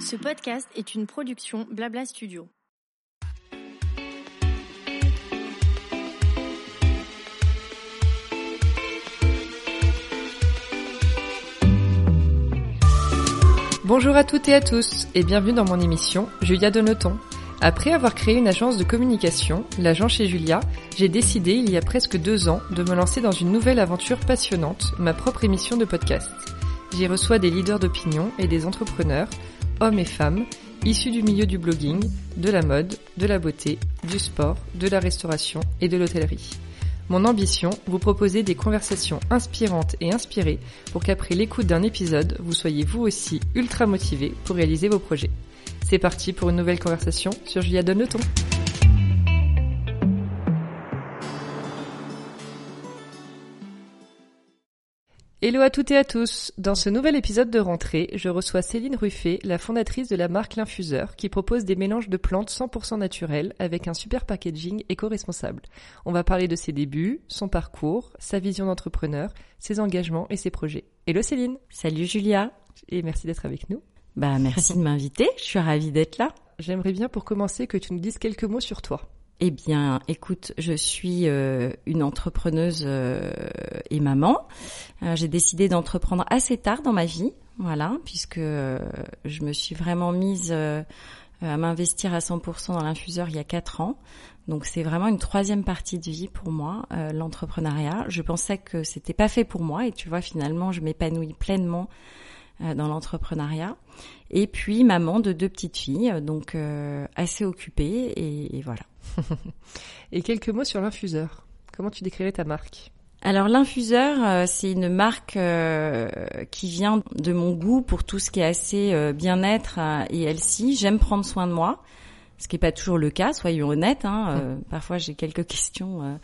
Ce podcast est une production Blabla Studio. Bonjour à toutes et à tous et bienvenue dans mon émission Julia Donoton. Après avoir créé une agence de communication, l'agent chez Julia, j'ai décidé il y a presque deux ans de me lancer dans une nouvelle aventure passionnante, ma propre émission de podcast. J'y reçois des leaders d'opinion et des entrepreneurs, hommes et femmes, issus du milieu du blogging, de la mode, de la beauté, du sport, de la restauration et de l'hôtellerie. Mon ambition, vous proposer des conversations inspirantes et inspirées pour qu'après l'écoute d'un épisode, vous soyez vous aussi ultra motivé pour réaliser vos projets. C'est parti pour une nouvelle conversation sur Julia Donne le. Hello à toutes et à tous. Dans ce nouvel épisode de rentrée, je reçois Céline Ruffet, la fondatrice de la marque L'Infuseur, qui propose des mélanges de plantes 100% naturelles avec un super packaging éco-responsable. On va parler de ses débuts, son parcours, sa vision d'entrepreneur, ses engagements et ses projets. Hello Céline. Salut Julia. Et merci d'être avec nous. Bah merci de m'inviter. Je suis ravie d'être là. J'aimerais bien pour commencer que tu nous dises quelques mots sur toi. Eh bien, écoute, je suis euh, une entrepreneuse euh, et maman. Euh, j'ai décidé d'entreprendre assez tard dans ma vie, voilà, puisque je me suis vraiment mise à m'investir à 100% dans l'infuseur il y a quatre ans. Donc c'est vraiment une troisième partie de vie pour moi, l'entrepreneuriat. Je pensais que c'était pas fait pour moi et tu vois finalement je m'épanouis pleinement dans l'entrepreneuriat. Et puis maman de deux petites filles, donc assez occupée et, et voilà. Et quelques mots sur l'infuseur. Comment tu décrirais ta marque? Alors l'infuseur, euh, c'est une marque euh, qui vient de mon goût pour tout ce qui est assez euh, bien-être et healthy. J'aime prendre soin de moi, ce qui n'est pas toujours le cas, soyons honnêtes. Hein. parfois j'ai quelques questions.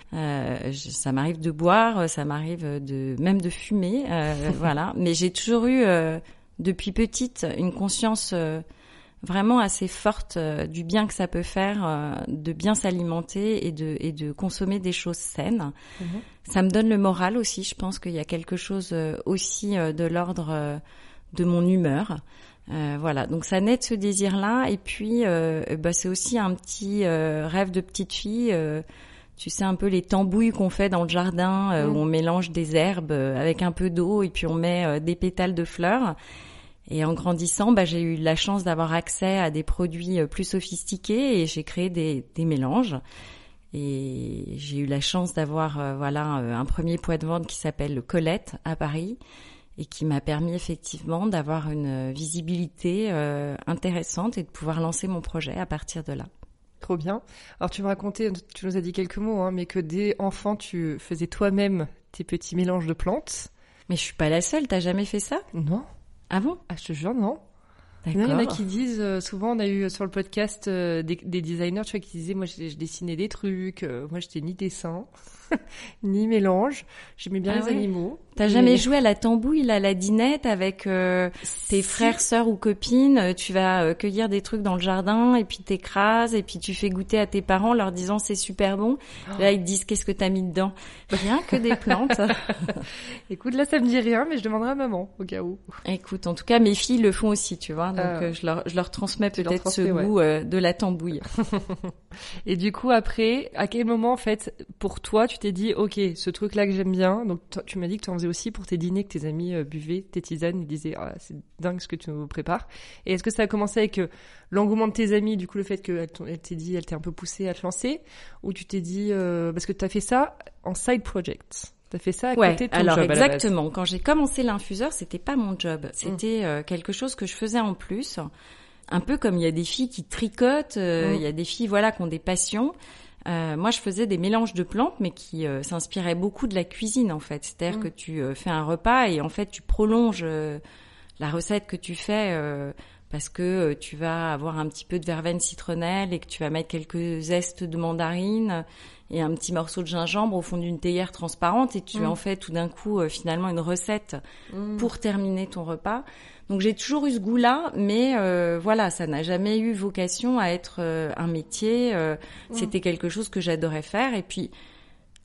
ça m'arrive de boire, ça m'arrive de même de fumer, voilà. Mais j'ai toujours eu depuis petite une conscience vraiment assez forte euh, du bien que ça peut faire euh, de bien s'alimenter et de, et de consommer des choses saines. Mhm. Ça me donne le moral aussi. Je pense qu'il y a quelque chose euh, aussi de l'ordre de mon humeur. voilà, donc ça naît de ce désir-là. Et puis, bah, c'est aussi un petit rêve de petite fille. tu sais un peu les tambouilles qu'on fait dans le jardin où mhm. on mélange des herbes avec un peu d'eau et puis on met des pétales de fleurs. Et en grandissant, bah, j'ai eu la chance d'avoir accès à des produits euh, plus sophistiqués et j'ai créé des, des mélanges. Et j'ai eu la chance d'avoir euh, voilà euh, un premier point de vente qui s'appelle Colette à Paris et qui m'a permis effectivement d'avoir une visibilité intéressante et de pouvoir lancer mon projet à partir de là. Trop bien. Alors tu me racontais, tu nous as dit quelques mots, hein, mais que dès enfant tu faisais toi-même tes petits mélanges de plantes. Mais je suis pas la seule. T'as jamais fait ça? Non. Ah bon? Ah, je te jure, non. Il y en a qui disent, euh, souvent on a eu sur le podcast euh, des, designers, tu vois, qui disaient, moi je, dessinais des trucs, euh, moi j'étais ni dessin, ni mélange, j'aimais bien ah les animaux. T'as jamais joué à la tambouille, à la dinette avec euh, tes frères, sœurs ou copines euh, Tu vas euh, cueillir des trucs dans le jardin et puis t'écrases et puis tu fais goûter à tes parents leur disant c'est super bon. Oh. Là ils te disent qu'est-ce que t'as mis dedans? Rien que des plantes. Écoute là ça me dit rien mais je demanderai à maman au cas où. Écoute en tout cas mes filles le font aussi tu vois donc je leur je leur transmets peut-être ce goût de la tambouille. et du coup après à quel moment en fait pour toi tu t'es dit ok ce truc là que j'aime bien donc tu m'as dit que tu en faisais aussi pour tes dîners que tes amis euh, buvaient tes tisanes et disaient ah, c'est dingue ce que tu nous prépares. Et est-ce que ça a commencé avec euh, l'engouement de tes amis, du coup le fait qu'elle elle t'ait dit, elle t'ait un peu poussé à te lancer, ou tu t'es dit euh, parce que tu as fait ça en side project. T'as fait ça à côté de ton alors job exactement. Quand j'ai commencé l'infuseur, c'était pas mon job, c'était quelque chose que je faisais en plus. Un peu comme il y a des filles qui tricotent, mm. il y a des filles voilà qui ont des passions. Euh, moi, je faisais des mélanges de plantes, mais qui euh, s'inspiraient beaucoup de la cuisine, en fait. C'est-à-dire mm. que tu euh, fais un repas et en fait, tu prolonges la recette que tu fais parce que tu vas avoir un petit peu de verveine citronnelle et que tu vas mettre quelques zestes de mandarine et un petit morceau de gingembre au fond d'une théière transparente et tu mm. en fais tout d'un coup finalement une recette mm. pour terminer ton repas. Donc j'ai toujours eu ce goût-là, mais euh, voilà, ça n'a jamais eu vocation à être euh, un métier. Euh, mm. C'était quelque chose que j'adorais faire. Et puis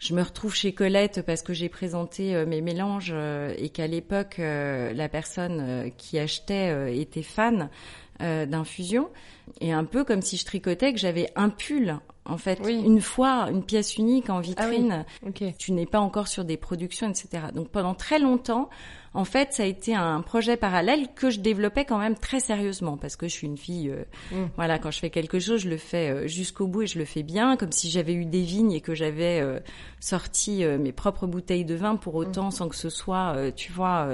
je me retrouve chez Colette parce que j'ai présenté euh, mes mélanges euh, et qu'à l'époque euh, la personne qui achetait était fan d'infusion et un peu comme si je tricotais que j'avais un pull en fait une fois une pièce unique en vitrine. Ah tu n'es pas encore sur des productions etc. Donc pendant très longtemps en fait, ça a été un projet parallèle que je développais quand même très sérieusement parce que je suis une fille. Euh, mm. Voilà, quand je fais quelque chose, je le fais euh, jusqu'au bout et je le fais bien, comme si j'avais eu des vignes et que j'avais euh, sorti mes propres bouteilles de vin pour autant mm. sans que ce soit, tu vois.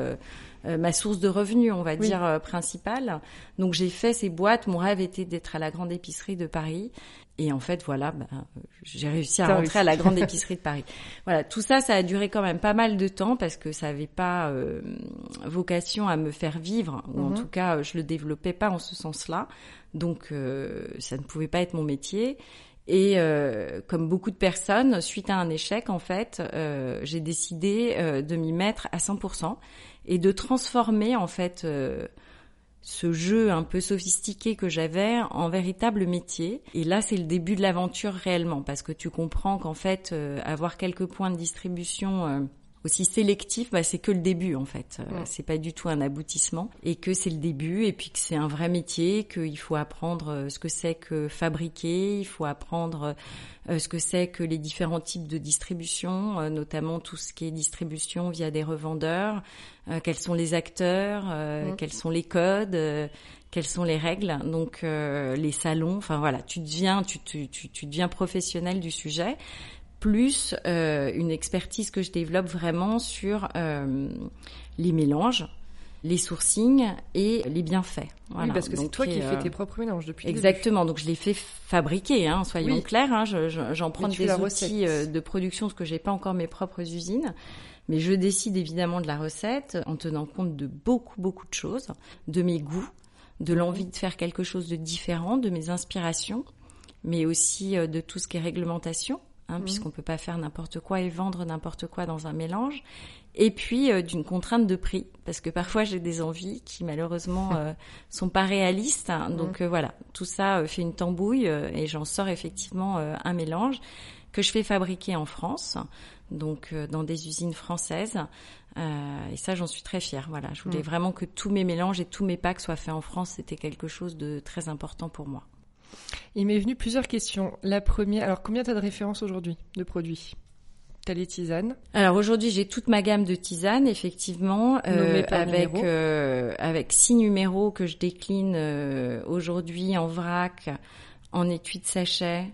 ma source de revenus, on va dire, principale. Donc j'ai fait ces boîtes. Mon rêve était d'être à la grande épicerie de Paris. Et en fait, voilà, bah, j'ai réussi à rentrer à la grande épicerie de Paris. Voilà, tout ça, ça a duré quand même pas mal de temps parce que ça n'avait pas euh, vocation à me faire vivre, ou en mhm. tout cas, je le développais pas en ce sens-là. Donc, euh, ça ne pouvait pas être mon métier. Et euh, comme beaucoup de personnes, suite à un échec, en fait, j'ai décidé de m'y mettre à 100% et de transformer, en fait ce jeu un peu sophistiqué que j'avais en véritable métier. Et là, c'est le début de l'aventure réellement, parce que tu comprends qu'en fait, euh, avoir quelques points de distribution euh, aussi sélectif, bah, c'est que le début en fait. Euh, c'est pas du tout un aboutissement. Et que c'est le début et puis que c'est un vrai métier, qu'il faut apprendre euh, ce que c'est que fabriquer, il faut apprendre euh, ce que c'est que les différents types de distribution, notamment tout ce qui est distribution via des revendeurs, quels sont les acteurs, quels sont les codes quelles sont les règles, donc les salons, enfin voilà, tu deviens, tu, tu, tu, tu deviens professionnel du sujet plus euh, une expertise que je développe vraiment sur euh, les mélanges, les sourcings et les bienfaits. Voilà. Oui, parce que c'est toi qui fais tes propres mélanges depuis. Exactement. Donc je les fais fabriquer, hein, soyons clairs. Hein, j'en prends des outils euh, de production parce que j'ai pas encore mes propres usines. Mais je décide évidemment de la recette en tenant compte de beaucoup beaucoup de choses, de mes goûts, de l'envie de faire quelque chose de différent, de mes inspirations, mais aussi de tout ce qui est réglementation hein, mhm. puisqu'on peut pas faire n'importe quoi et vendre n'importe quoi dans un mélange. Et puis euh, d'une contrainte de prix, parce que parfois j'ai des envies qui malheureusement euh, sont pas réalistes. Hein. donc mhm. euh, voilà, tout ça fait une tambouille et j'en sors effectivement un mélange que je fais fabriquer en France, donc dans des usines françaises. et ça, j'en suis très fière. Voilà, je voulais mhm. vraiment que tous mes mélanges et tous mes packs soient faits en France. C'était quelque chose de très important pour moi. Il m'est venu plusieurs questions. La première, alors combien tu as de références aujourd'hui de produits? T'as les tisanes. Alors aujourd'hui, j'ai toute ma gamme de tisanes, effectivement, euh, avec euh, avec six numéros que je décline euh, aujourd'hui en vrac, en étui de sachet,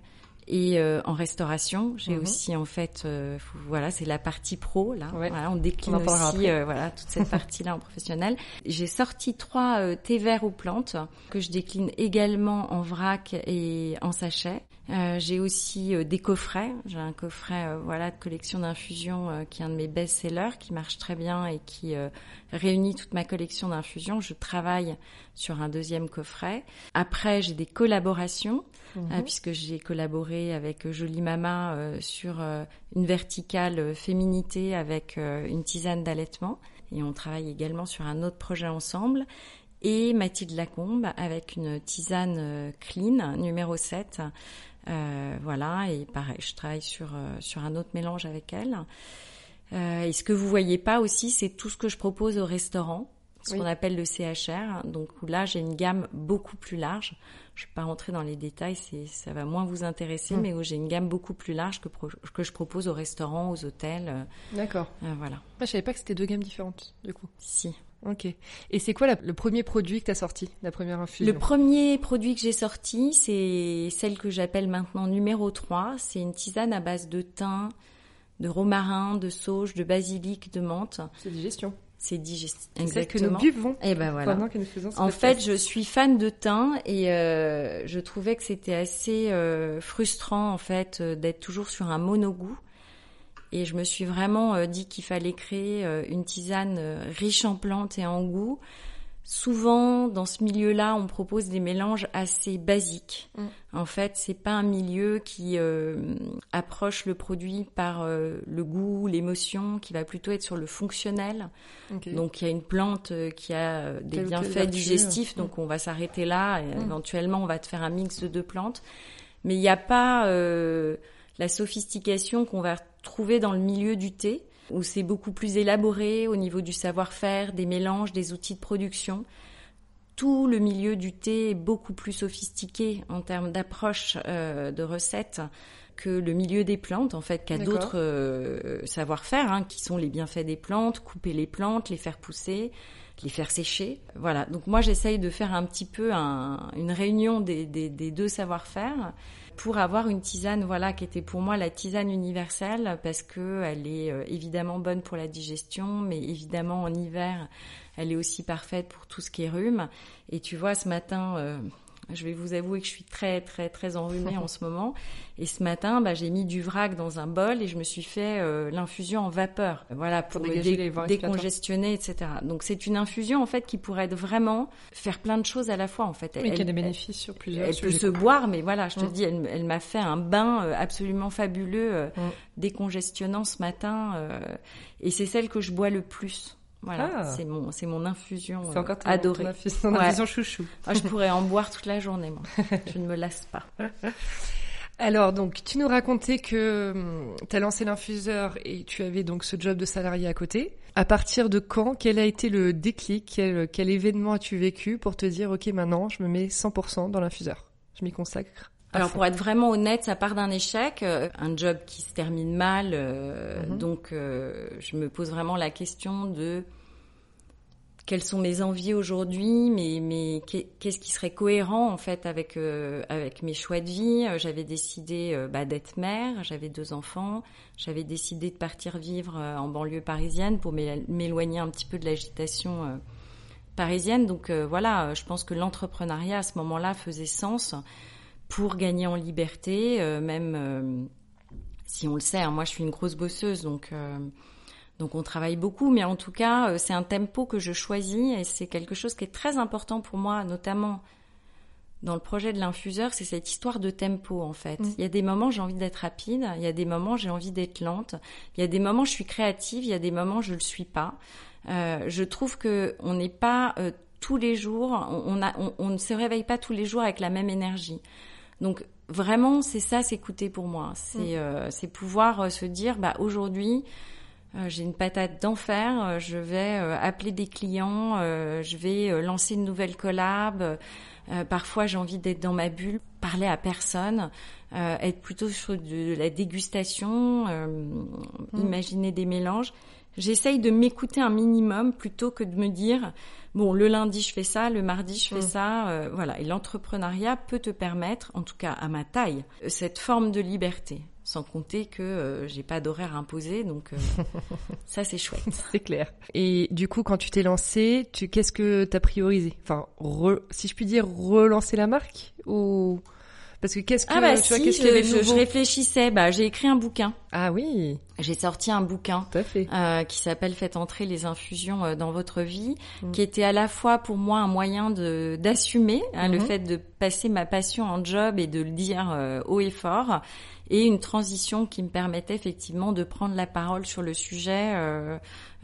et euh, en restauration, j'ai mhm. aussi en fait, euh, voilà, c'est la partie pro là. Voilà, on décline aussi, euh, voilà, toute cette partie-là en professionnel. J'ai sorti trois thés verts aux plantes que je décline également en vrac et en sachet. J'ai aussi des coffrets. J'ai un coffret, voilà, de collection d'infusions qui est un de mes best-sellers, qui marche très bien et qui réunit toute ma collection d'infusions. Je travaille sur un deuxième coffret. Après, j'ai des collaborations, mhm. puisque j'ai collaboré avec Jolie Mama euh, sur euh, une verticale euh, féminité avec une tisane d'allaitement. Et on travaille également sur un autre projet ensemble. Et Mathilde Lacombe avec une tisane clean numéro 7. Voilà, et pareil, je travaille sur, sur un autre mélange avec elle. et ce que vous voyez pas aussi, c'est tout ce que je propose au restaurant ce qu'on appelle le CHR. Donc là, j'ai une gamme beaucoup plus large. Je ne vais pas rentrer dans les détails, c'est ça va moins vous intéresser, mm. mais où j'ai une gamme beaucoup plus large que, que je propose aux restaurants, aux hôtels. Euh, D'accord. Euh, voilà. Moi, je savais pas que c'était deux gammes différentes, du coup. Si. Ok. Et c'est quoi le premier produit que tu as sorti, la première infusion? Le premier produit que j'ai sorti, c'est celle que j'appelle maintenant numéro 3. C'est une tisane à base de thym, de romarin, de sauge, de basilic, de menthe. C'est digestion c'est digestif. Exactement. que nous buvons. Et eh ben voilà. Pendant que nous faisons en fait, je suis fan de thym et euh, je trouvais que c'était assez euh, frustrant en fait euh, d'être toujours sur un monogoût. Et je me suis vraiment euh, dit qu'il fallait créer euh, une tisane riche en plantes et en goût Souvent, dans ce milieu-là, on propose des mélanges assez basiques. Mm. En fait, c'est pas un milieu qui euh, approche le produit par euh, le goût, l'émotion, qui va plutôt être sur le fonctionnel. Donc, il y a une plante euh, qui a des bienfaits digestifs, donc mm. on va s'arrêter là. Et mm. Éventuellement, on va te faire un mix de deux plantes. Mais il n'y a pas la sophistication qu'on va trouver dans le milieu du thé, où c'est beaucoup plus élaboré au niveau du savoir-faire, des mélanges, des outils de production. Tout le milieu du thé est beaucoup plus sophistiqué en termes d'approche euh, de recettes que le milieu des plantes, en fait, D'accord. d'autres euh, savoir-faire, hein, qui sont les bienfaits des plantes, couper les plantes, les faire pousser, les faire sécher. Voilà. Donc moi, j'essaye de faire un petit peu un- une réunion des, des- des deux savoir-faire pour avoir une tisane, voilà, qui était pour moi la tisane universelle parce que elle est euh, évidemment bonne pour la digestion, mais évidemment en hiver, elle est aussi parfaite pour tout ce qui est rhume. Et tu vois, ce matin. Je vais vous avouer que je suis très très très enrhumée en ce moment. Et ce matin, bah, j'ai mis du vrac dans un bol et je me suis fait euh, l'infusion en vapeur. Voilà pour, Pour me dégager dé- les voies respiratoires. décongestionner, etc. Donc c'est une infusion en fait qui pourrait être vraiment faire plein de choses à la fois en fait. Oui, qui a Elle- des bénéfices sur plusieurs elle peut se boire, mais voilà, je te Mm. dis, elle, elle m'a fait un bain euh, absolument fabuleux, euh, Mm. décongestionnant ce matin, euh, et c'est celle que je bois le plus. Voilà, Ah. c'est mon, c'est mon infusion C'est encore ton, adorée. ton infusion, ton Ouais. infusion chouchou. Ah, je pourrais en boire toute la journée, moi. Je ne me lasse pas. Alors, donc, tu nous racontais que tu as lancé l'infuseur et tu avais donc ce job de salarié à côté. À partir de quand Quel a été le déclic? Quel, quel événement as-tu vécu pour te dire, OK, maintenant, je me mets 100% dans l'infuseur? Je m'y consacre Alors pour être vraiment honnête, ça part d'un échec, euh, un job qui se termine mal. euh, Mhm. Donc euh, je me pose vraiment la question de quelles sont mes envies aujourd'hui, mais mais qu'est- qu'est-ce qui serait cohérent en fait avec euh, avec mes choix de vie. Euh, J'avais décidé euh, bah, d'être mère, j'avais deux enfants, j'avais décidé de partir vivre en banlieue parisienne pour m'él- m'éloigner un petit peu de l'agitation euh, parisienne. Donc euh, voilà, je pense que l'entrepreneuriat à ce moment-là faisait sens pour gagner en liberté, euh, même euh, si on le sait, hein, moi je suis une grosse bosseuse, donc euh, donc on travaille beaucoup, mais en tout cas euh, c'est un tempo que je choisis et c'est quelque chose qui est très important pour moi, notamment dans le projet de l'infuseur, c'est cette histoire de tempo en fait. Mm. Il y a des moments j'ai envie d'être rapide, il y a des moments j'ai envie d'être lente, il y a des moments je suis créative, il y a des moments je le suis pas. Euh, je trouve que on n'est pas euh, tous les jours, on, on, a, on, on ne se réveille pas tous les jours avec la même énergie. Donc vraiment, c'est ça, s'écouter pour moi. C'est euh, c'est pouvoir euh, se dire, bah aujourd'hui, euh, j'ai une patate d'enfer, euh, je vais euh, appeler des clients, euh, je vais euh, lancer une nouvelle collab. euh, parfois, j'ai envie d'être dans ma bulle, parler à personne, euh, être plutôt sur de, la dégustation, euh, imaginer des mélanges. J'essaye de m'écouter un minimum plutôt que de me dire bon le lundi je fais ça, le mardi je fais Mm. ça, euh, voilà. Et l'entrepreneuriat peut te permettre, en tout cas à ma taille, euh, cette forme de liberté. Sans compter que euh, j'ai pas d'horaire imposé, donc euh, ça c'est chouette. C'est clair. Et du coup, quand tu t'es lancé, tu qu'est-ce que t'as priorisé? Enfin, re- si je puis dire, relancer la marque ou parce que qu'est-ce que Ah bah tu vois, si, qu'est-ce qu'il y avait de je, je- je réfléchissais. Bah j'ai écrit un bouquin. Ah oui, J'ai sorti un bouquin tout à fait. euh, qui s'appelle Faites entrer les infusions euh, dans votre vie, Mm. qui était à la fois pour moi un moyen de d'assumer hein, le Mhm. fait de passer ma passion en job et de le dire euh, haut et fort, et une transition qui me permettait effectivement de prendre la parole sur le sujet euh,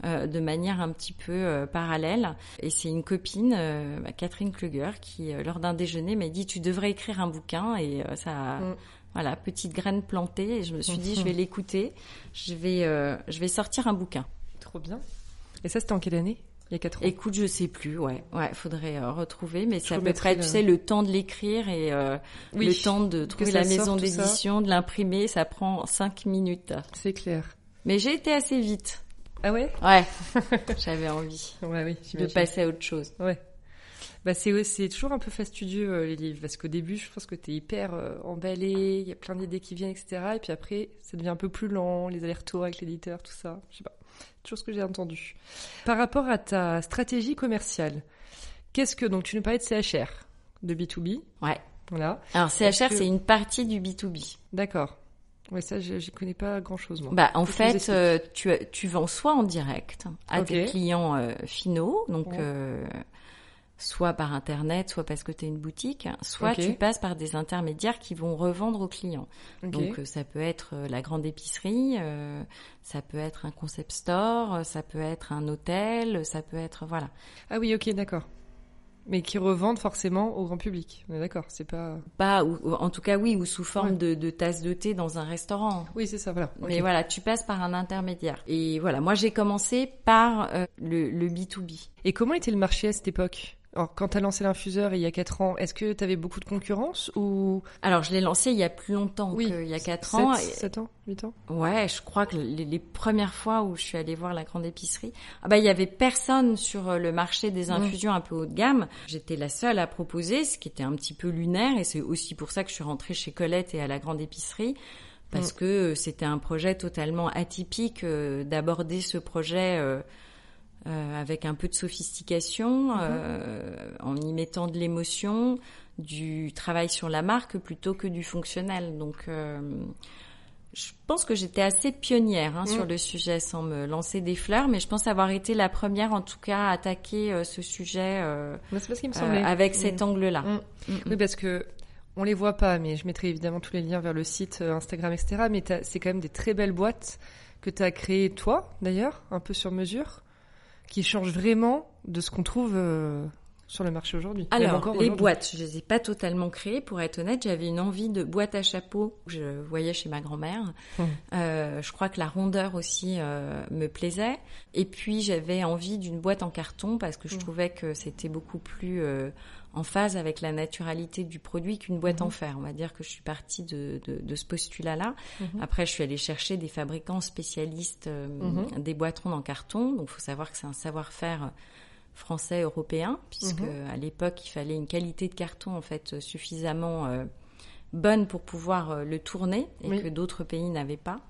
euh, de manière un petit peu euh, parallèle. Et c'est une copine, euh, bah, Catherine Kluger, qui euh, lors d'un déjeuner m'a dit tu devrais écrire un bouquin et euh, ça. a- Mm. Voilà, petite graine plantée et je me suis dit je vais l'écouter, je vais euh, je vais sortir un bouquin. Trop bien. Et ça, c'était en quelle année? Il y a quatre ans? Écoute, je sais plus, ouais, ouais, faudrait euh, retrouver, mais c'est à peu près, tu le- sais, le temps de l'écrire et euh, Oui, le temps de trouver la maison d'édition, de l'imprimer, ça prend cinq minutes. C'est clair. Mais j'ai été assez vite. Ah ouais? Ouais, j'avais envie Ouais, oui. de passer à autre chose. Ouais. Bah c'est c'est toujours un peu fastidieux euh, les livres parce qu'au début je pense que t'es hyper euh, emballé, il y a plein d'idées qui viennent etc. Et puis après ça devient un peu plus lent, les allers-retours avec l'éditeur, tout ça. Je sais pas. Toujours ce que j'ai entendu. Par rapport à ta stratégie commerciale, qu'est-ce que donc tu nous parlais de CHR, de B2B, Ouais. voilà. Alors CHR, Est-ce que- c'est une partie du B2B. D'accord. Ouais ça j'y connais pas grand chose moi. Bah, en fait, euh, tu, tu vends soit en direct à tes Ok. clients euh, finaux, donc Ouais. euh, soit par internet, soit parce que tu es une boutique, soit tu passes par des intermédiaires qui vont revendre aux clients. Donc ça peut être la grande épicerie, euh, ça peut être un concept store, ça peut être un hôtel, ça peut être voilà. Ah oui ok d'accord. Mais qui revendent forcément au grand public. On est d'accord, c'est pas. Pas, ou, ou- en tout cas oui, ou sous forme de, de tasse de thé dans un restaurant. Oui, c'est ça, voilà. Mais voilà, tu passes par un intermédiaire. Et voilà, moi j'ai commencé par euh, le, le B2B. Et comment était le marché à cette époque? Alors, quand t'as lancé l'infuseur il y a 4 ans, est-ce que t'avais beaucoup de concurrence ou? Alors je l'ai lancé il y a plus longtemps Oui, qu'il y a 4 ans. 7, 7 ans 8 ans Ouais, je crois que les, les premières fois où je suis allée voir la grande épicerie, ah bah il y avait personne sur euh, le marché des infusions un peu haut de gamme. J'étais la seule à proposer, ce qui était un petit peu lunaire et c'est aussi pour ça que je suis rentrée chez Colette et à la grande épicerie parce que euh, c'était un projet totalement atypique euh, d'aborder ce projet euh, euh, avec un peu de sophistication, euh, en y mettant de l'émotion, du travail sur la marque plutôt que du fonctionnel. Donc euh, je pense que j'étais assez pionnière hein, Mm. sur le sujet sans me lancer des fleurs, mais je pense avoir été la première en tout cas à attaquer euh, ce sujet euh, pas ce me euh, semblait. avec Mm. cet angle-là. Mm. Mm. Oui, parce que on les voit pas, mais je mettrai évidemment tous les liens vers le site, Instagram, etc. Mais c'est quand même des très belles boîtes que tu as créées toi, d'ailleurs, un peu sur mesure, qui changent vraiment de ce qu'on trouve euh, sur le marché aujourd'hui. Alors, encore les boîtes, je les ai pas totalement créées. Pour être honnête, j'avais une envie de boîte à chapeau que je voyais chez ma grand-mère. Mhm. Euh, je crois que la rondeur aussi euh, me plaisait. Et puis, j'avais envie d'une boîte en carton parce que je Mhm. trouvais que c'était beaucoup plus euh, en phase avec la naturalité du produit qu'une boîte Mhm. en fer. On va dire que je suis partie de, de, de ce postulat-là. Mhm. Après, je suis allée chercher des fabricants spécialistes euh, Mhm. des boîtes rondes en carton. Donc, il faut savoir que c'est un savoir-faire français européen, puisque à l'époque, il fallait une qualité de carton en fait suffisamment euh, bonne pour pouvoir euh, le tourner et Oui. que d'autres pays n'avaient pas.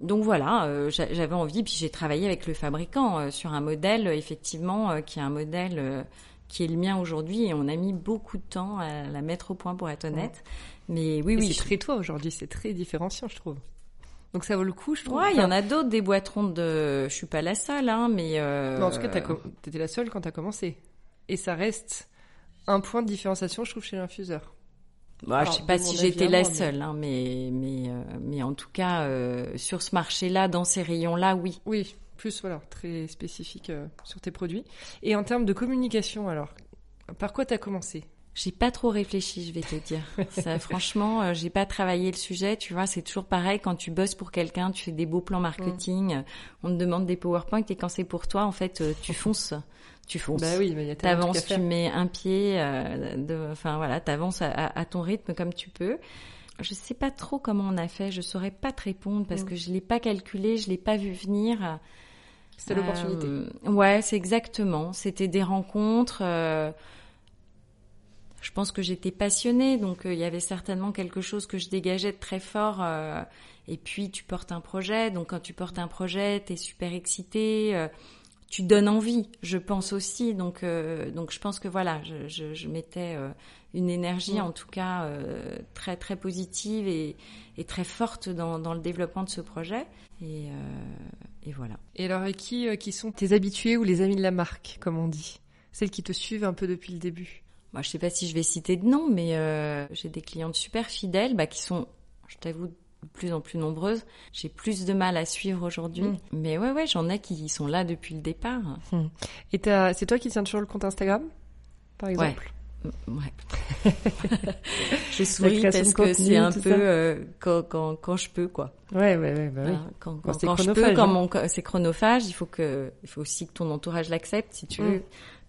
Donc voilà, euh, j'a- j'avais envie, puis j'ai travaillé avec le fabricant euh, sur un modèle, effectivement, euh, qui est un modèle qui est le mien aujourd'hui, et on a mis beaucoup de temps à la mettre au point, pour être honnête. Mais oui, Et oui, c'est je- très toi aujourd'hui, c'est très différenciant, je trouve. Donc ça vaut le coup, je trouve. Ouais, il y en a d'autres des boîtes rondes. De... Je suis pas la seule, hein, mais. Euh... Non, en tout cas, com- t'étais la seule quand t'as commencé. Et ça reste un point de différenciation, je trouve, chez l'infuseur. Bah, Alors, je sais pas si j'étais la seule, hein, mais mais euh, mais en tout cas euh, sur ce marché-là, dans ces rayons-là, oui. Oui, plus voilà, très spécifique euh, sur tes produits. Et en termes de communication, alors, par quoi t'as commencé? J'ai pas trop réfléchi, je vais te dire. Ça, franchement, euh, j'ai pas travaillé le sujet. Tu vois, c'est toujours pareil quand tu bosses pour quelqu'un, tu fais des beaux plans marketing, euh, on te demande des PowerPoint et quand c'est pour toi, en fait, euh, tu fonces, tu fonces. Bah oui, mais il y a T'avances, tu mets un pied, euh, de, enfin voilà, t'avances à, à, à ton rythme comme tu peux. Je sais pas trop comment on a fait, je saurais pas te répondre parce Mm. que je l'ai pas calculé, je l'ai pas vu venir. C'était l'opportunité. Euh, ouais, c'est exactement. C'était des rencontres. euh, je pense que j'étais passionnée, donc euh, il y avait certainement quelque chose que je dégageais de très fort. et puis tu portes un projet, donc quand tu portes un projet, t'es super excité. euh, tu donnes envie, je pense aussi. Donc, euh, donc je pense que voilà, je, je, je mettais euh, une énergie, Mm. en tout cas euh, très très positive et, et très forte dans, dans le développement de ce projet. Et, euh, et voilà. Et alors, et qui, euh, qui sont tes habitués ou les amis de la marque, comme on dit? Celles qui te suivent un peu depuis le début? Moi, je sais pas si je vais citer de nom, mais euh, j'ai des clientes super fidèles, bah, qui sont, je t'avoue, plus en plus nombreuses. J'ai plus de mal à suivre aujourd'hui, Mm. mais ouais, ouais, j'en ai qui sont là depuis le départ. Et t'as- c'est toi qui tiens toujours le compte Instagram, par exemple? Mm, Ouais. je souris parce de que c'est un peu euh, quand, quand, quand je peux, quoi. Ouais, ouais, ouais, bah oui. Voilà, quand, quand, c'est quand je peux, hein. quand- c'est chronophage, il faut que, il faut aussi que ton entourage l'accepte, si tu Mm. veux.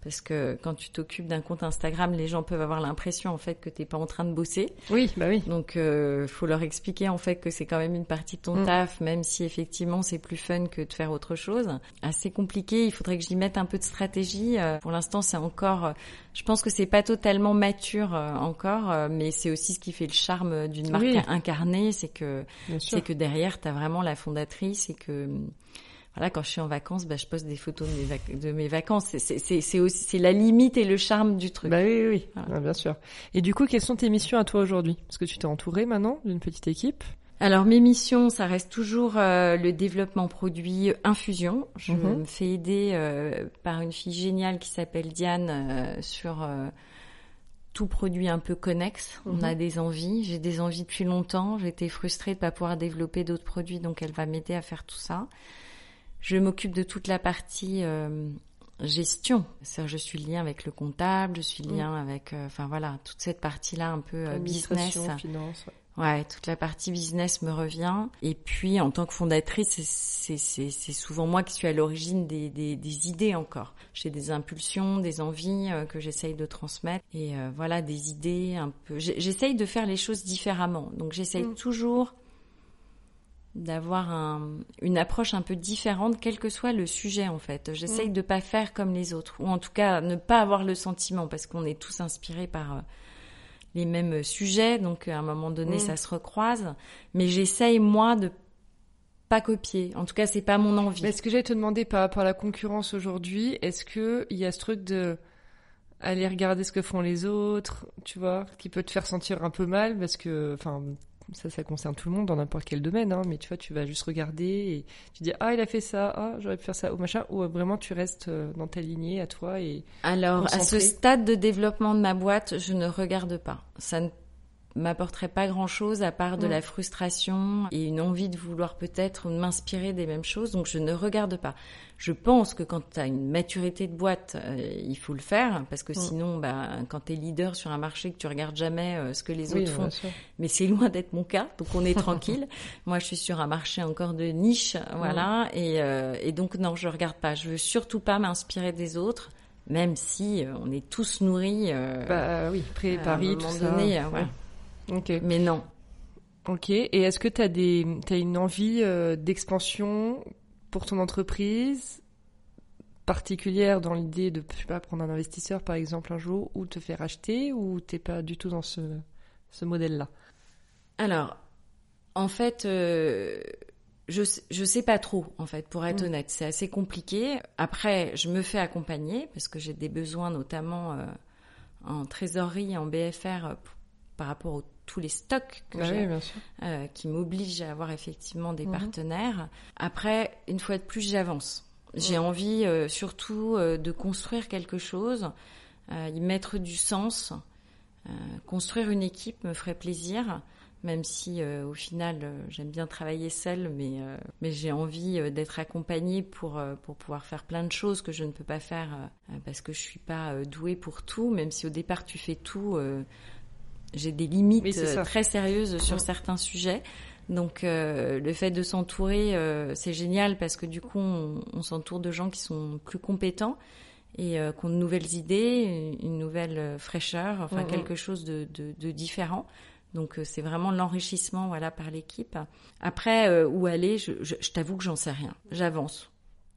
Parce que quand tu t'occupes d'un compte Instagram, les gens peuvent avoir l'impression, en fait, que t'es pas en train de bosser. Oui, bah oui. Donc, euh, faut leur expliquer en fait que c'est quand même une partie de ton Mm. taf, même si effectivement c'est plus fun que de faire autre chose. Assez compliqué. Il faudrait que j'y mette un peu de stratégie. Euh, pour l'instant, c'est encore. euh, je pense que c'est pas totalement mature euh, encore, mais c'est aussi ce qui fait le charme d'une marque Oui. incarnée, c'est que c'est que derrière t'as vraiment la fondatrice et que voilà, quand je suis en vacances, bah, je poste des photos de mes, vac- de mes vacances. C'est- aussi c'est la limite et le charme du truc. Bah oui, oui, oui. Voilà. Ah, bien sûr. Et du coup, quelles sont tes missions à toi aujourd'hui? Parce que tu t'es entouré maintenant d'une petite équipe. Alors mes missions, ça reste toujours euh, le développement produit infusion. Je Mhm. me fais aider euh, par une fille géniale qui s'appelle Diane euh, sur tout produit un peu connexe. On Mhm. a des envies, j'ai des envies depuis longtemps. J'étais frustrée de pas pouvoir développer d'autres produits, donc elle va m'aider à faire tout ça. Je m'occupe de toute la partie euh, gestion. cest je suis lien avec le comptable, je suis lien mm. avec, euh, enfin voilà, toute cette partie-là un peu euh, business. finance. Ouais. toute la partie business me revient. Et puis, en tant que fondatrice, c'est souvent moi qui suis à l'origine des, des, des, idées encore. J'ai des impulsions, des envies euh, que j'essaye de transmettre. Et voilà, des idées un peu... J'essaye de faire les choses différemment. Donc, j'essaye mm. toujours d'avoir un, une approche un peu différente, quel que soit le sujet en fait. J'essaye mm. de pas faire comme les autres, ou en tout cas ne pas avoir le sentiment, parce qu'on est tous inspirés par euh, les mêmes sujets, donc à un moment donné mm. ça se recroise. Mais j'essaye moi de pas copier. En tout cas, c'est pas mon envie. Est-ce que j'allais te demander par rapport à la concurrence aujourd'hui, est-ce que il y a ce truc de aller regarder ce que font les autres, tu vois, qui peut te faire sentir un peu mal parce que, enfin, ça, ça concerne tout le monde dans n'importe quel domaine, hein, mais tu vois, tu vas juste regarder et tu dis ah il a fait ça, ah j'aurais pu faire ça ou machin, ou vraiment tu restes euh, dans ta lignée à toi et alors à ce stade de développement de ma boîte, je ne regarde pas. Ça ne m'apporterait pas grand chose à part de la frustration et une envie de vouloir peut-être m'inspirer des mêmes choses. Donc je ne regarde pas. Je pense que quand tu as une maturité de boîte, euh, il faut le faire parce que sinon, bah, quand tu es leader sur un marché, que tu regardes jamais euh, ce que les autres font, mais c'est loin d'être mon cas, donc on est tranquille. Moi, je suis sur un marché encore de niche, voilà, et, euh, et donc non, je regarde pas. Je veux surtout pas m'inspirer des autres même si on est tous nourris. bah oui, préparés, tout ça. Donné, ouais. Ok. Mais non. Ok. Et est-ce que tu as, des, as une envie euh, d'expansion pour ton entreprise particulière dans l'idée de, je sais pas, prendre un investisseur par exemple un jour ou te faire acheter ou t'es pas du tout dans ce, ce modèle-là? Alors, en fait, euh, je, je sais pas trop, en fait, pour être mm. honnête. C'est assez compliqué. Après, je me fais accompagner parce que j'ai des besoins notamment euh, en trésorerie, en BFR par rapport au tous les stocks que j'ai, euh, qui m'obligent à avoir effectivement des mhm. partenaires. Après, une fois de plus, j'avance. J'ai envie euh, surtout euh, de construire quelque chose, y mettre du sens. construire une équipe me ferait plaisir, même si au final j'aime bien travailler seule, mais mais j'ai envie d'être accompagnée pour pour pouvoir faire plein de choses que je ne peux pas faire parce que je suis pas douée pour tout. Même si au départ tu fais tout j'ai des limites euh, très sérieuses sur certains sujets. Donc euh, le fait de s'entourer, euh, c'est génial parce que du coup, on, s'entoure de gens qui sont plus compétents et qui ont de nouvelles idées, une nouvelle fraîcheur, enfin mm, mm. quelque chose de, de, différent. Donc c'est vraiment l'enrichissement voilà par l'équipe. Après où aller, je, je, je t'avoue que j'en sais rien. J'avance.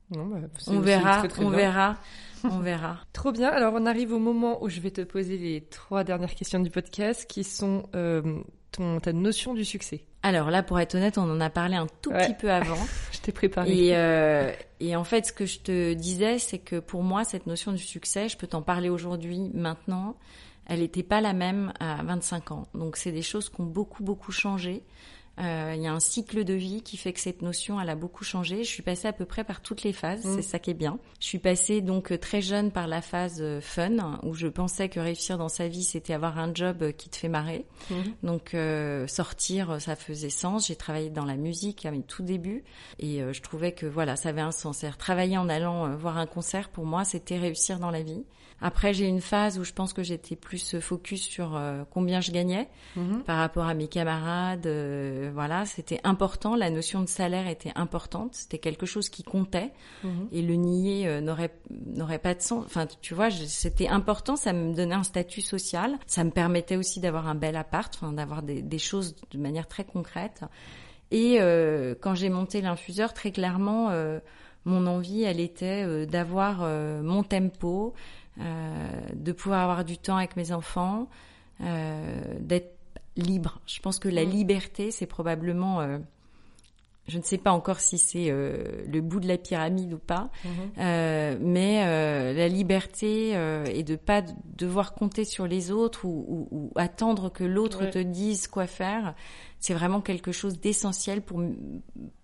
Bah, on verra, on verra, on verra. Trop bien. Alors on arrive au moment où je vais te poser les trois dernières questions du podcast, qui sont euh, ton ta notion du succès. Alors là, pour être honnête, on en a parlé un tout petit peu avant. je t'ai préparé. Et, euh, et en fait, ce que je te disais, c'est que pour moi, cette notion du succès, je peux t'en parler aujourd'hui, maintenant. Elle n'était pas la même à 25 ans. Donc c'est des choses qui ont beaucoup beaucoup changé. Euh, il y a un cycle de vie qui fait que cette notion, elle a beaucoup changé. Je suis passée à peu près par toutes les phases, mm. c'est ça qui est bien. Je suis passée donc euh, très jeune par la phase euh, fun, où je pensais que réussir dans sa vie, c'était avoir un job qui te fait marrer. Mm. Donc sortir, ça faisait sens. J'ai travaillé dans la musique à mes tout débuts, et je trouvais que voilà, ça avait un sens. Travailler en allant voir un concert, pour moi, c'était réussir dans la vie. Après, j'ai une phase où je pense que j'étais plus focus sur euh, combien je gagnais mhm. par rapport à mes camarades. Euh, voilà, c'était important. La notion de salaire était importante. C'était quelque chose qui comptait. Mhm. Et le nier euh, n'aurait n'aurait pas de sens. Enfin, tu vois, c'était important. Ça me donnait un statut social. Ça me permettait aussi d'avoir un bel appart, enfin, d'avoir des, des, choses de manière très concrète. Et quand j'ai monté l'infuseur, très clairement mon envie, elle était d'avoir mon tempo, euh, de pouvoir avoir du temps avec mes enfants, euh, d'être libre. Je pense que la mm. liberté, c'est probablement euh, je ne sais pas encore si c'est le bout de la pyramide ou pas, mm-hmm. mais la liberté et de pas devoir compter sur les autres ou, attendre que l'autre te dise quoi faire, c'est vraiment quelque chose d'essentiel pour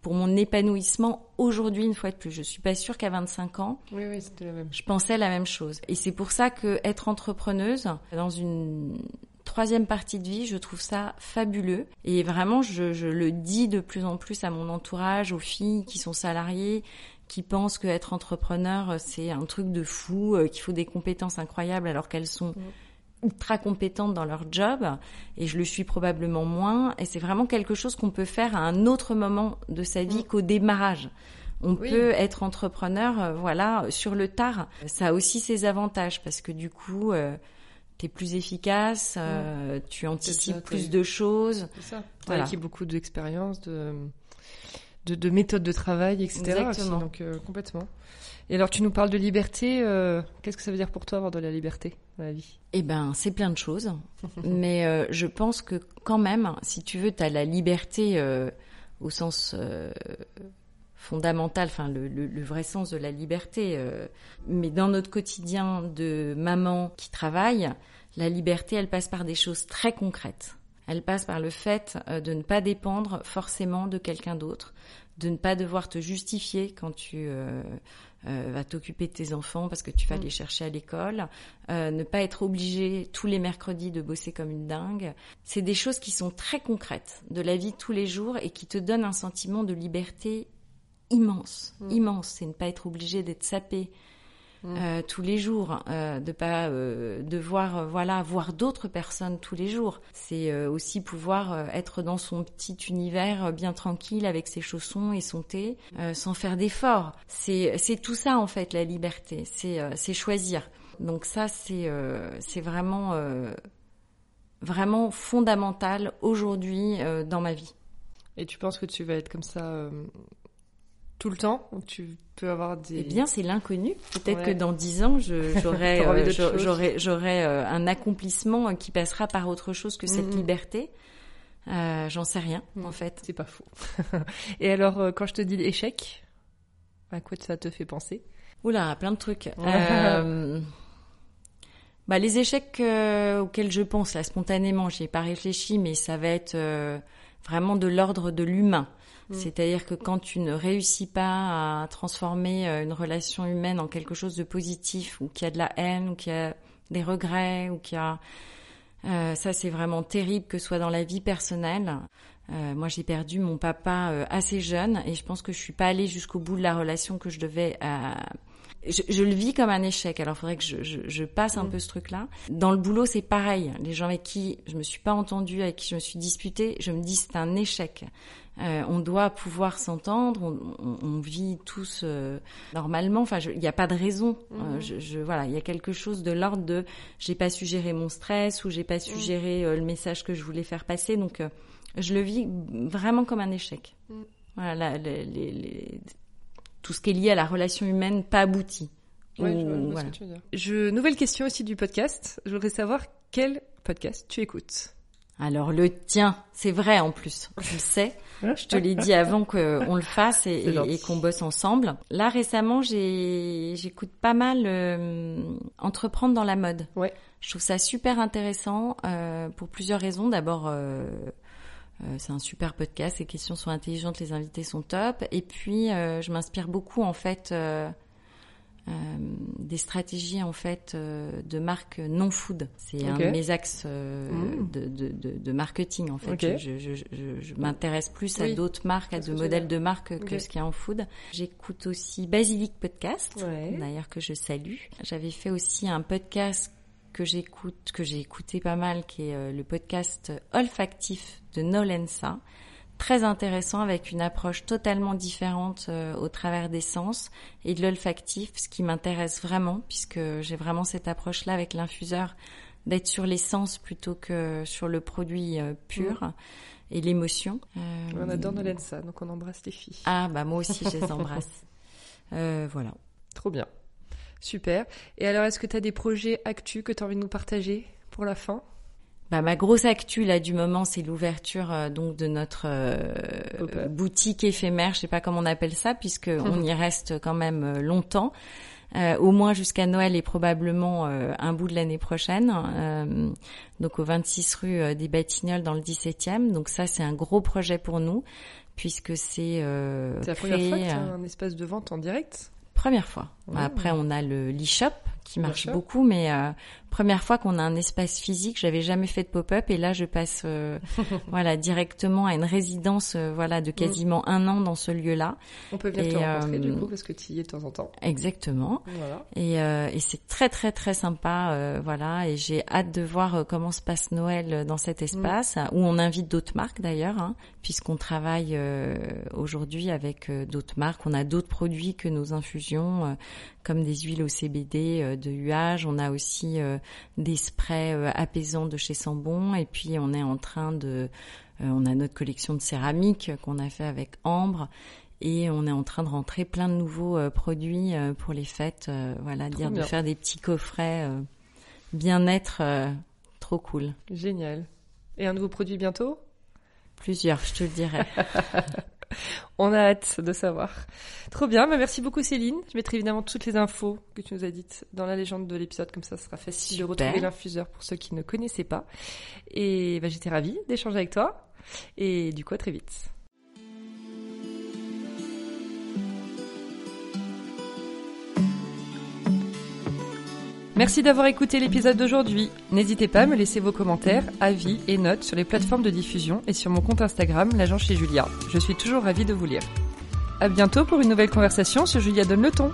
pour mon épanouissement aujourd'hui une fois de plus. Je suis pas sûre qu'à 25 ans, oui, oui, la même. je pensais la même chose. Et c'est pour ça que être entrepreneuse dans une troisième partie de vie, je trouve ça fabuleux. Et vraiment, je, je, le dis de plus en plus à mon entourage, aux filles qui sont salariées, qui pensent qu'être entrepreneur, c'est un truc de fou, qu'il faut des compétences incroyables alors qu'elles sont ultra compétentes dans leur job et je le suis probablement moins et c'est vraiment quelque chose qu'on peut faire à un autre moment de sa vie qu'au démarrage. On peut être entrepreneur, voilà, sur le tard. Ça a aussi ses avantages parce que du coup, tu es plus efficace, euh, tu anticipes plus de choses. C'est ça. Tu as acquis beaucoup d'expérience, de, de, de méthodes de travail, etc. Exactement. donc euh, complètement. Et alors tu nous parles de liberté. Euh, qu'est-ce que ça veut dire pour toi avoir de la liberté dans la vie? Eh ben, c'est plein de choses. Mais je pense que quand même, si tu veux, tu as la liberté au sens fondamental, enfin le, le, le, vrai sens de la liberté. Euh, mais dans notre quotidien de maman qui travaille, la liberté, elle passe par des choses très concrètes. Elle passe par le fait euh, de ne pas dépendre forcément de quelqu'un d'autre, de ne pas devoir te justifier quand tu euh, euh vas t'occuper de tes enfants parce que tu vas mm. les chercher à l'école, euh, ne pas être obligé tous les mercredis de bosser comme une dingue. C'est des choses qui sont très concrètes de la vie de tous les jours et qui te donnent un sentiment de liberté immense, mm. immense. C'est ne pas être obligé d'être sapé mm. euh, tous les jours, euh, de pas euh, devoir voilà voir d'autres personnes tous les jours. C'est aussi pouvoir être dans son petit univers bien tranquille avec ses chaussons et son thé, sans faire d'efforts. C'est c'est tout ça en fait la liberté. C'est c'est choisir. Donc ça c'est c'est vraiment vraiment fondamental aujourd'hui dans ma vie. Et tu penses que tu vas être comme ça tout le temps tu peux avoir des Eh bien, c'est l'inconnu. Peut-être que dans dix ans, j'aurai euh, j'aurai euh, un accomplissement qui passera par autre chose que cette mm-hmm. liberté. Euh, J'en sais rien, en mm. fait. C'est pas faux. Et alors, quand je te dis échec, à quoi ça te fait penser? Oula, plein de trucs. Bah, les échecs auxquels je pense là spontanément, j'y ai pas réfléchi, mais ça va être vraiment de l'ordre de l'humain. Mm. C'est-à-dire que quand tu ne réussis pas à transformer euh, une relation humaine en quelque chose de positif, ou qu'il y a de la haine, ou qu'il y a des regrets, ou qu'il y a... Euh, ça, c'est vraiment terrible, que ce soit dans la vie personnelle. Euh, moi, j'ai perdu mon papa assez jeune, et je pense que je suis pas allée jusqu'au bout de la relation que je devais... Je, je, le vis comme un échec. Alors, il faudrait que je, je, je passe un mm. peu ce truc-là. Dans le boulot, c'est pareil. Les gens avec qui je me suis pas entendue, avec qui je me suis disputée, je me dis c'est un échec. Euh, on doit pouvoir s'entendre, on, on, vit tous euh, normalement. Enfin, il n'y a pas de raison. Euh, mhm. je, je, voilà, il y a quelque chose de l'ordre de j'ai pas su gérer mon stress ou j'ai pas su mhm. gérer le message que je voulais faire passer. Donc, je le vis vraiment comme un échec. Voilà, les, les, tout ce qui est lié à la relation humaine pas abouti. Ouais, je, voilà. ce que tu veux dire. Je, nouvelle question aussi du podcast. Je voudrais savoir quel podcast tu écoutes. Alors le tien, c'est vrai en plus, je le sais. Je te l'ai dit avant qu'on le fasse et, et, qu'on bosse ensemble. Là récemment, j'écoute pas mal euh, entreprendre dans la mode. Ouais. Je trouve ça super intéressant euh, pour plusieurs raisons. D'abord, euh c'est un super podcast. Les questions sont intelligentes, les invités sont top. Et puis, euh, je m'inspire beaucoup en fait euh, des stratégies en fait euh, de marque non food. C'est un de mes axes euh, mmh. de, de, de, de, marketing en fait. Je, je, je, je m'intéresse plus à d'autres marques, à de modèles de marque okay. que ce qu'il y a en food. J'écoute aussi Basilic Podcast, ouais. d'ailleurs que je salue. J'avais fait aussi un podcast que j'écoute, que j'ai écouté pas mal, qui est le podcast olfactif de Nolensa très intéressant avec une approche totalement différente euh, au travers des sens et de l'olfactif, ce qui m'intéresse vraiment puisque j'ai vraiment cette approche-là avec l'infuseur d'être sur les sens plutôt que sur le produit euh, pur. Mmh. Et l'émotion. Euh, on adore ça, donc on embrasse les filles. Ah bah moi aussi je les embrasse. Euh, voilà. Trop bien. Super. Et alors, est-ce que tu as des projets actus que tu as envie de nous partager pour la fin? Bah, ma grosse actu là du moment, c'est l'ouverture euh, donc de notre euh, boutique éphémère. Je sais pas comment on appelle ça, puisque on y reste quand même euh, longtemps. Euh, au moins jusqu'à Noël et probablement un bout de l'année prochaine. Donc au 26 rue des Batignolles dans le 17e. Donc ça c'est un gros projet pour nous puisque c'est C'est la première fois un espace de vente en direct? Première fois. Mmh. Après on a le l'e-shop qui marche beaucoup, mais euh, première fois qu'on a un espace physique, j'avais jamais fait de pop-up et là je passe euh, voilà directement à une résidence euh, voilà de quasiment mm. un an dans ce lieu-là. On peut venir te rencontrer du coup parce que tu y es de temps en temps. Exactement. Voilà. Et, et c'est très très très sympa voilà et j'ai hâte de voir comment se passe Noël dans cet mm. espace où on invite d'autres marques d'ailleurs hein, puisqu'on travaille aujourd'hui avec d'autres marques, on a d'autres produits que nos infusions comme des huiles au CBD euh, de huage. On a aussi euh, des sprays euh, apaisants de chez Sambon. Et puis on est en train de, on a notre collection de céramique qu'on a fait avec Ambre. Et on est en train de rentrer plein de nouveaux produits pour les fêtes. voilà, dire de faire des petits coffrets bien-être, trop cool. Génial. Et un nouveau produit bientôt? Plusieurs, je te le dirai. On a hâte de savoir. Trop bien, bah, merci beaucoup Céline. Je mettrai évidemment toutes les infos que tu nous as dites dans la légende de l'épisode, comme ça ce sera facile de retrouver l'infuseur pour ceux qui ne connaissaient pas. Et bah, j'étais ravie d'échanger avec toi. Et du coup, à très vite. Merci d'avoir écouté l'épisode d'aujourd'hui. N'hésitez pas à me laisser vos commentaires, avis et notes sur les plateformes de diffusion et sur mon compte Instagram, l'agent chez Julia. Je suis toujours ravie de vous lire. À bientôt pour une nouvelle conversation sur Julia Donne le ton.